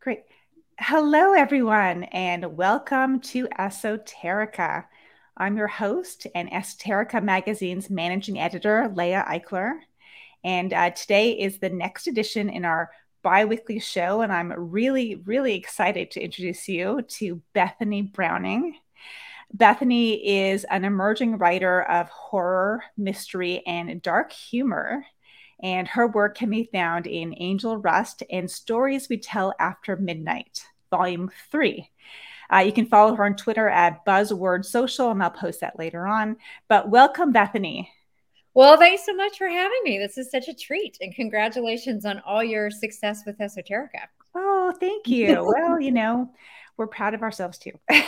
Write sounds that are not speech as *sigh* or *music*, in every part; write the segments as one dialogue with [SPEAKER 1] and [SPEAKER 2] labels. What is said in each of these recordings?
[SPEAKER 1] Great. Hello, everyone, and welcome to Esoterica. I'm your host and Esoterica Magazine's managing editor, Leah Eichler. And uh, today is the next edition in our bi weekly show. And I'm really, really excited to introduce you to Bethany Browning. Bethany is an emerging writer of horror, mystery, and dark humor. And her work can be found in Angel Rust and Stories We Tell After Midnight, Volume 3. Uh, you can follow her on Twitter at Buzzword Social, and I'll post that later on. But welcome, Bethany.
[SPEAKER 2] Well, thanks so much for having me. This is such a treat, and congratulations on all your success with Esoterica.
[SPEAKER 1] Oh, thank you. *laughs* well, you know, we're proud of ourselves too. *laughs*
[SPEAKER 2] and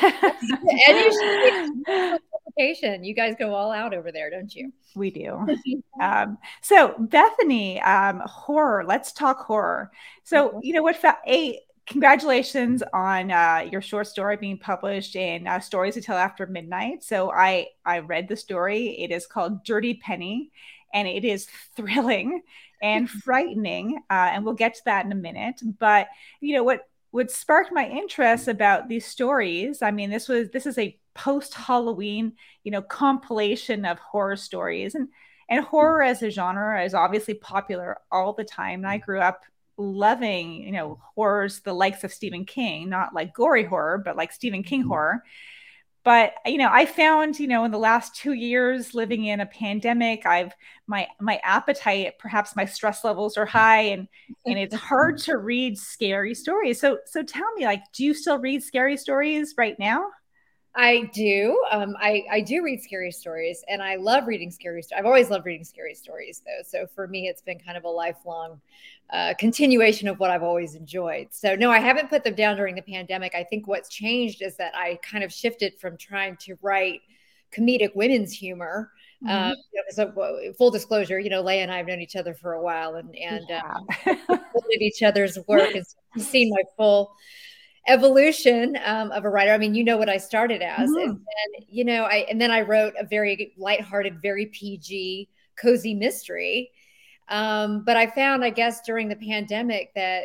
[SPEAKER 2] you should *laughs* You guys go all out over there, don't you?
[SPEAKER 1] We do. *laughs* um, so, Bethany, um, horror. Let's talk horror. So, you know what? A congratulations on uh, your short story being published in uh, Stories to Tell After Midnight. So, I I read the story. It is called Dirty Penny, and it is *laughs* thrilling and *laughs* frightening. Uh, and we'll get to that in a minute. But you know what? what sparked my interest about these stories i mean this was this is a post halloween you know compilation of horror stories. And and hmm. horror as a genre is obviously popular all the time. And i hmm. grew up loving you know horrors the likes of stephen king not like gory horror but like stephen king mm-hmm. horror. But you know i found you know in the last two years living in a pandemic i've my my appetite perhaps my stress levels are hmm. high and and it's *laughs* hard to read scary stories. So so tell me like do you still read scary stories right now
[SPEAKER 2] I do. Um, I, I do read scary stories and I love reading scary stories. I've always loved reading scary stories though. So for me, it's been kind of a lifelong uh, continuation of what I've always enjoyed. So no, I haven't put them down during the pandemic. I think what's changed is that I kind of shifted from trying to write comedic women's humor. Mm-hmm. Um, you know, so full disclosure, you know, Leah and I have known each other for a while and, and, yeah. um, each other's work and *laughs* seen my full, evolution um, of a writer. I mean, you know what I started as, mm-hmm. and then you know, I and then I wrote a very lighthearted, very PG, cozy mystery. Um, but I found, I guess, during the pandemic that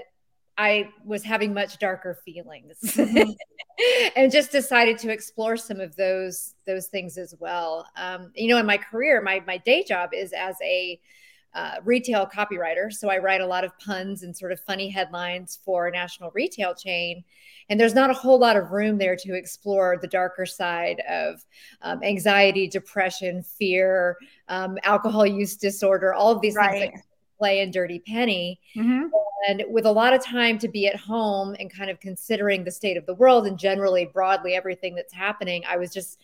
[SPEAKER 2] I was having much darker feelings, mm-hmm. *laughs* and just decided to explore some of those those things as well. Um, you know, in my career, my my day job is as a uh, retail copywriter. So I write a lot of puns and sort of funny headlines for a national retail chain. And there's not a whole lot of room there to explore the darker side of um, anxiety, depression, fear, um, alcohol use disorder, all of these right. things that play in Dirty Penny. Mm-hmm. And with a lot of time to be at home and kind of considering the state of the world and generally, broadly, everything that's happening, I was just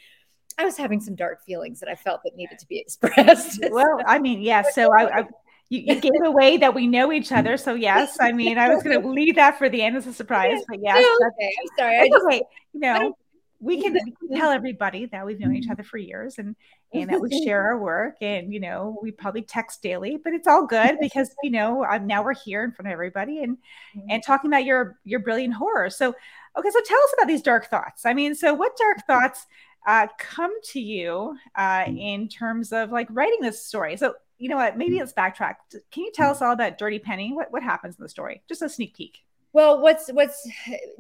[SPEAKER 2] I was having some dark feelings that I felt that needed to be expressed. *laughs*
[SPEAKER 1] well, I mean, yes. Yeah, so I, I you, you, gave away that we know each other. So yes, I mean, I was going to leave that for the end as a surprise, but yes,
[SPEAKER 2] okay. I'm sorry. I just,
[SPEAKER 1] okay. You know, we can, we can tell *laughs* everybody that we've known each other for years and and that we *laughs* share our work and you know we probably text daily but it's all good because you know I'm, now we're here in front of everybody and mm-hmm. and talking about your your brilliant horror so okay so tell us about these dark thoughts i mean so what dark thoughts uh, come to you uh, mm. in terms of like writing this story. So, you know what? Maybe mm. let's backtrack. Can you tell mm. us all about Dirty Penny? What what happens in the story? Just a sneak peek.
[SPEAKER 2] Well, what's what's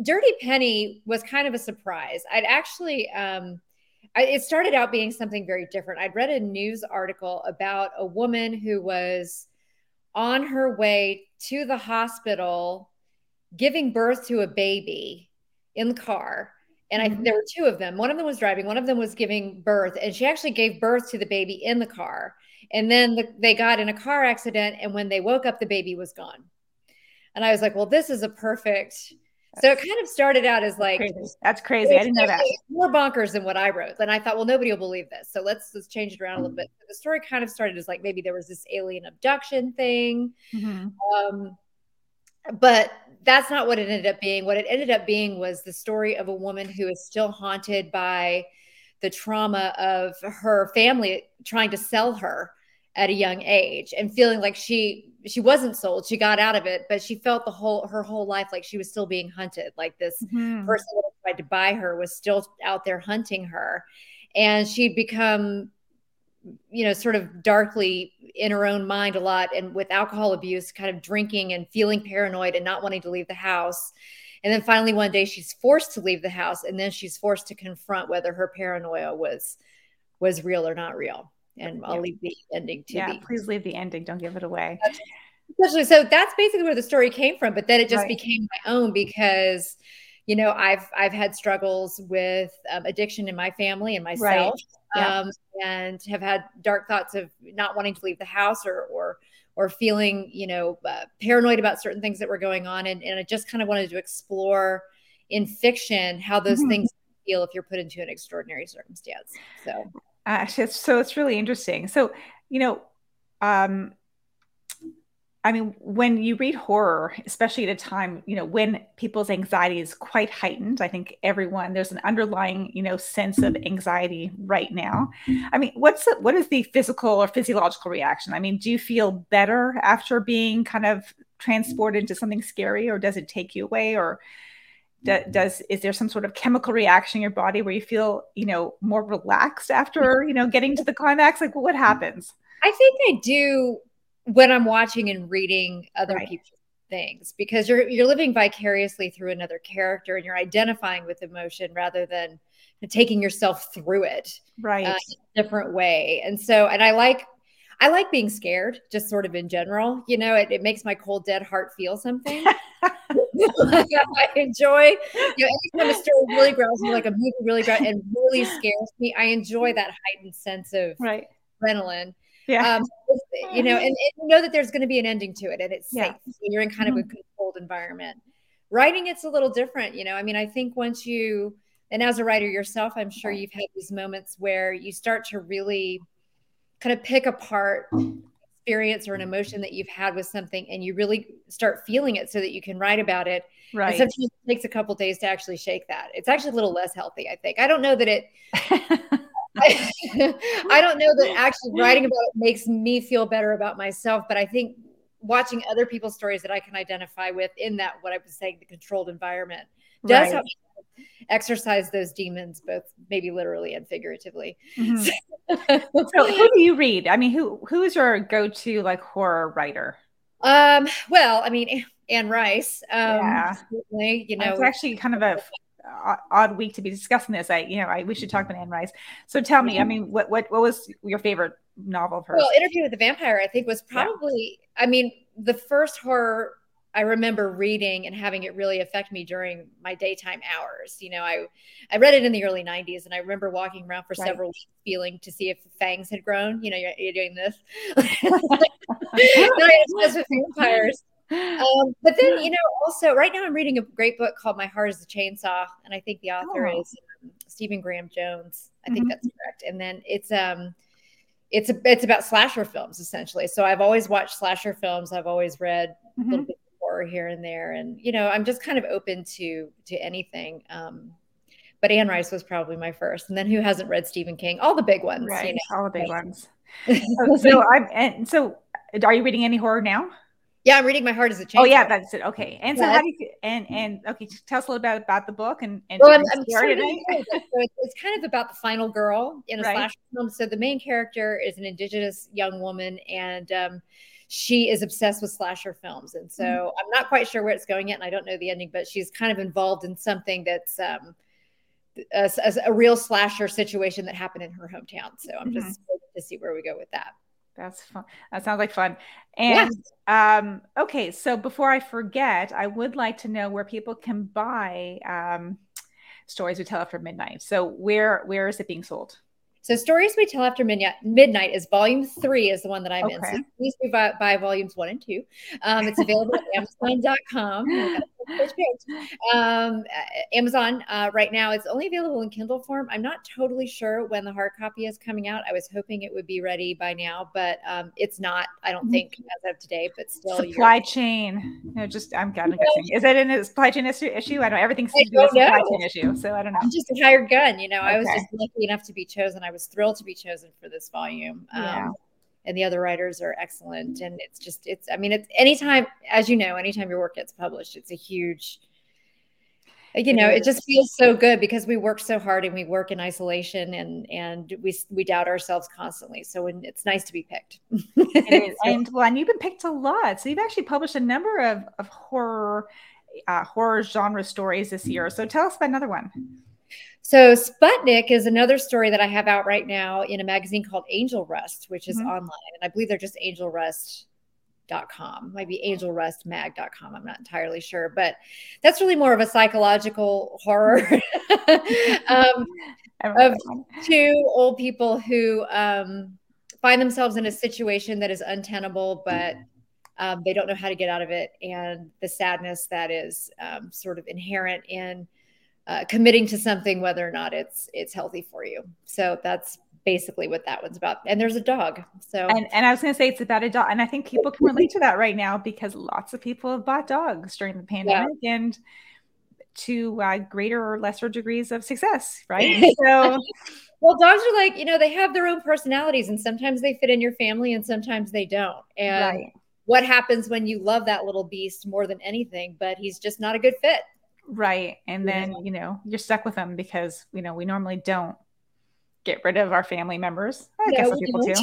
[SPEAKER 2] Dirty Penny was kind of a surprise. I'd actually um, I, it started out being something very different. I'd read a news article about a woman who was on her way to the hospital giving birth to a baby in the car and I mm-hmm. there were two of them. One of them was driving, one of them was giving birth, and she actually gave birth to the baby in the car. And then the, they got in a car accident, and when they woke up, the baby was gone. And I was like, "Well, this is a perfect." So it kind of started out as like
[SPEAKER 1] crazy. that's crazy. I didn't know that.
[SPEAKER 2] More bonkers than what I wrote. And I thought, well, nobody will believe this. So let's let's change it around a little bit. So the story kind of started as like maybe there was this alien abduction thing. Mm-hmm. Um, but that's not what it ended up being. What it ended up being was the story of a woman who is still haunted by the trauma of her family trying to sell her at a young age and feeling like she she wasn't sold she got out of it but she felt the whole her whole life like she was still being hunted like this mm-hmm. person that tried to buy her was still out there hunting her and she'd become you know, sort of darkly in her own mind a lot and with alcohol abuse, kind of drinking and feeling paranoid and not wanting to leave the house. and then finally one day she's forced to leave the house and then she's forced to confront whether her paranoia was was real or not real and i'll yeah. leave the ending to
[SPEAKER 1] yeah please leave the ending don't give it away
[SPEAKER 2] especially so that's basically where the story came from but then it just right. became my own because you know i've i've had struggles with um, addiction in my family and myself right. yeah. um, and have had dark thoughts of not wanting to leave the house or or or feeling you know uh, paranoid about certain things that were going on and, and i just kind of wanted to explore in fiction how those mm-hmm. things feel if you're put into an extraordinary circumstance so
[SPEAKER 1] so it's really interesting so you know um I mean, when you read horror, especially at a time, you know, when people's anxiety is quite heightened, I think everyone there's an underlying, you know, sense of anxiety right now. I mean, what's the, what is the physical or physiological reaction? I mean, do you feel better after being kind of transported into something scary, or does it take you away, or does is there some sort of chemical reaction in your body where you feel, you know, more relaxed after, you know, getting to the climax? Like, what happens?
[SPEAKER 2] I think I do when I'm watching and reading other right. people's things because you're you're living vicariously through another character and you're identifying with emotion rather than taking yourself through it
[SPEAKER 1] right. uh,
[SPEAKER 2] different way. And so and i like i like being scared just sort of in general you know it, it makes my cold dead heart feel something. *laughs* *laughs* I enjoy you know anytime a story really grabs me like a movie really grabs and really scares me i enjoy that heightened sense of
[SPEAKER 1] right.
[SPEAKER 2] adrenaline yeah. Um, *laughs* you know, and, and, you know that there's going to be an ending to it and it's yeah. safe. So you're in kind of a mm-hmm. controlled environment. Writing, it's a little different. You know, I mean, I think once you, and as a writer yourself, I'm sure you've had these moments where you start to really kind of pick apart experience or an emotion that you've had with something and you really start feeling it so that you can write about it.
[SPEAKER 1] Right.
[SPEAKER 2] And sometimes it takes a couple days to actually shake that. It's actually a little less healthy, I think. I don't know that it *laughs* I, *laughs* I don't know that actually writing about it makes me feel better about myself, but I think watching other people's stories that I can identify with in that what I was saying, the controlled environment does right. help exercise those demons, both maybe literally and figuratively.
[SPEAKER 1] Mm-hmm. *laughs* so who do you read? I mean, who who is your go-to like horror writer?
[SPEAKER 2] Um, well, I mean, Anne Rice. Um,
[SPEAKER 1] yeah.
[SPEAKER 2] you know,
[SPEAKER 1] it's actually kind of a odd week to be discussing this. I, you know, I we should talk mm-hmm. about Anne Rice. So tell me, I mm-hmm. mean, what what what was your favorite novel of hers?
[SPEAKER 2] Well, Interview with the Vampire, I think, was probably. Yeah. I mean, the first horror I remember reading and having it really affect me during my daytime hours. You know, I I read it in the early '90s, and I remember walking around for right. several weeks, feeling to see if fangs had grown. You know, you're, you're doing this. *laughs* *laughs* then I with vampires um, but then, you know, also right now I'm reading a great book called My Heart is a Chainsaw, and I think the author oh. is um, Stephen Graham Jones. I think mm-hmm. that's correct. And then it's um it's a, it's about slasher films essentially. So I've always watched slasher films. I've always read mm-hmm. a little bit of horror here and there, and you know, I'm just kind of open to to anything. Um, but Anne Rice was probably my first, and then who hasn't read Stephen King? All the big ones,
[SPEAKER 1] right? You know? All the big ones. *laughs* so, so I'm and so are you reading any horror now?
[SPEAKER 2] Yeah, I'm reading My Heart as a Chainsaw.
[SPEAKER 1] Oh yeah, that's it. Okay, and so how do you and and okay, tell us a little bit about the book and and
[SPEAKER 2] well, I'm, I'm so it's kind of about the final girl in a right. slash film. So the main character is an indigenous young woman, and um, she is obsessed with slasher films. And so mm-hmm. I'm not quite sure where it's going yet, and I don't know the ending, but she's kind of involved in something that's um, a, a, real slasher situation that happened in her hometown. So I'm mm-hmm. just to see where we go with that.
[SPEAKER 1] That's fun. That sounds like fun. And um, okay, so before I forget, I would like to know where people can buy um, stories we tell after midnight. So where where is it being sold?
[SPEAKER 2] So stories we tell after midnight, midnight is volume three is the one that I'm okay. in. So please do buy, buy, volumes one and two. Um, it's available at *laughs* Amazon.com. Um, Amazon uh, right now it's only available in Kindle form. I'm not totally sure when the hard copy is coming out. I was hoping it would be ready by now, but um, it's not. I don't think as of today. But still,
[SPEAKER 1] supply chain. No, just I'm of *laughs* guessing. Is it in a supply chain issue? I know everything seems to be a supply know. chain issue, so I don't know.
[SPEAKER 2] I'm just a hired gun. You know, okay. I was just lucky enough to be chosen. I was thrilled to be chosen for this volume. Um, yeah and the other writers are excellent. And it's just it's i mean it's anytime as you know anytime your work gets published it's a huge you know it just feels so good because we work so hard and we work in isolation and and we we doubt ourselves constantly. So when, it's nice to be picked. *laughs*
[SPEAKER 1] And well and you've been picked a lot. So you've actually published a number of of horror uh, horror genre stories this year. So tell us about another one.
[SPEAKER 2] So Sputnik is another story that I have out right now in a magazine called Angel Rust, which is mm-hmm. online. And I believe they're just angelrust.com, might be angelrustmag.com. I'm not entirely sure, but that's really more of a psychological horror *laughs* *laughs* um, of two old people who um, find themselves in a situation that is untenable, but um, they don't know how to get out of it. And the sadness that is um, sort of inherent in uh, committing to something, whether or not it's it's healthy for you. So that's basically what that one's about. And there's a dog. So
[SPEAKER 1] and, and I was going to say it's about a dog, and I think people can relate to that right now because lots of people have bought dogs during the pandemic yeah. and to uh, greater or lesser degrees of success, right? *laughs* So.
[SPEAKER 2] well, dogs are like, you know, they have their own personalities and sometimes they fit in your family and sometimes they don't. And right. what happens when you love that little beast more than anything, but he's just not a good fit?
[SPEAKER 1] Right. And then, you know, you're stuck with them because, you know, we normally don't get rid of our family members. I yeah, guess some people do.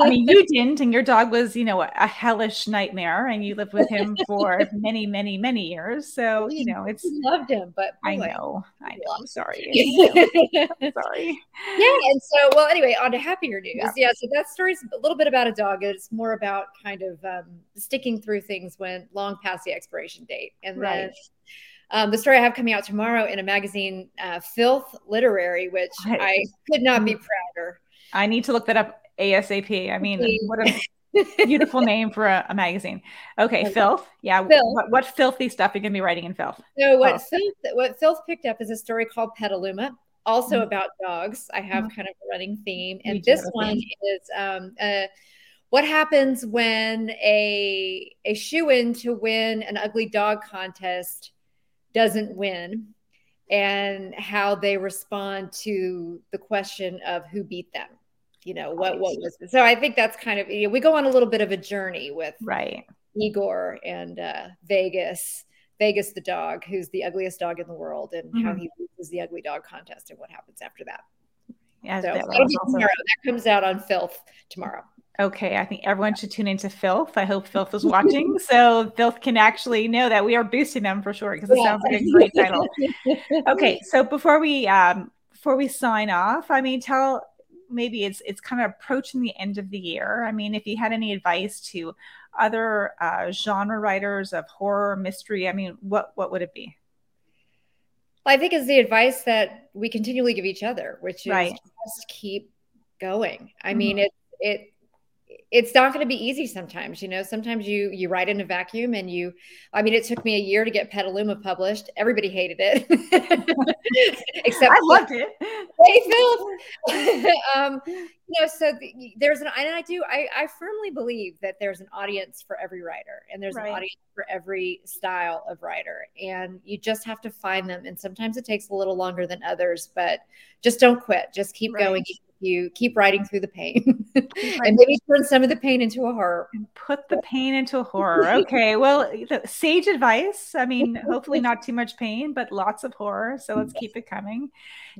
[SPEAKER 1] I mean, you didn't, and your dog was, you know, a hellish nightmare, and you lived with him for *laughs* many, many, many years. So, you know, it's
[SPEAKER 2] loved him, but
[SPEAKER 1] I know, I know. I'm sorry. *laughs*
[SPEAKER 2] I'm sorry. Yeah, and so, well, anyway, on to happier news. Yeah. yeah, so that story's a little bit about a dog. It's more about kind of um, sticking through things when long past the expiration date, and right. then um, the story I have coming out tomorrow in a magazine, uh, Filth Literary, which I, I could not be prouder.
[SPEAKER 1] I need to look that up ASAP. I mean, what a beautiful *laughs* name for a, a magazine. Okay, okay. Filth. Yeah. Filth. What, what, filthy stuff are you going to be writing in Filth?
[SPEAKER 2] So what oh. Filth, what Filth picked up is a story called Petaluma, also mm-hmm. about dogs. I have mm-hmm. kind of a running theme, and this one is um, uh, what happens when a a shoe in to win an ugly dog contest doesn't win and how they respond to the question of who beat them you know what what was so i think that's kind of you know, we go on a little bit of a journey with
[SPEAKER 1] right.
[SPEAKER 2] Igor and uh, vegas vegas the dog who's the ugliest dog in the world and mm-hmm. how he loses the ugly dog contest and what happens after that. Yeah so that, that comes out on filth tomorrow
[SPEAKER 1] Okay, I think everyone should tune into Filth. I hope Filth is *laughs* watching so Filth can actually know that we are boosting them for sure because it yeah. sounds like a *laughs* great title. okay, *laughs* so before we um before we sign off, I mean, tell maybe it's it's kind of approaching the end of the year. I mean, if you had any advice to other uh, genre writers of horror mystery, I mean, what what would it be?
[SPEAKER 2] Well, I think it's the advice that we continually give each other, which is right. just keep going. I mm-hmm. mean, it it it's not going to be easy sometimes you know? Sometimes you you write in a vacuum and you i mean it took me a year to get petaluma published. Everybody hated it. *laughs*
[SPEAKER 1] Except i loved it.
[SPEAKER 2] Hey phil *laughs* um you know so the, there's an and i do I, I firmly believe that there's an audience for every writer and there's right. an audience for every style of writer and you just have to find them and sometimes it takes a little longer than others but just don't quit. Just keep right. going you keep writing through the pain *laughs* and maybe turn some of the pain into a horror.
[SPEAKER 1] And put the pain into a horror. *laughs* Okay. well, sage advice. I mean, *laughs* hopefully not too much pain, but lots of horror. So let's keep it coming.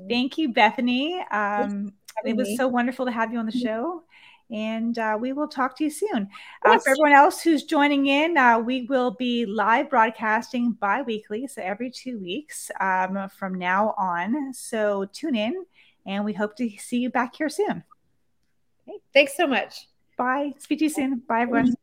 [SPEAKER 1] Thank you, Bethany. Um, it was so wonderful to have you on the show. And uh, we will talk to you soon. Uh, for everyone else who's joining in, uh, we will be live broadcasting bi weekly, so every two weeks um, from now on. So tune in and we hope to see you back here soon.
[SPEAKER 2] Thanks so much.
[SPEAKER 1] Bye. Speak to you soon. Bye, everyone.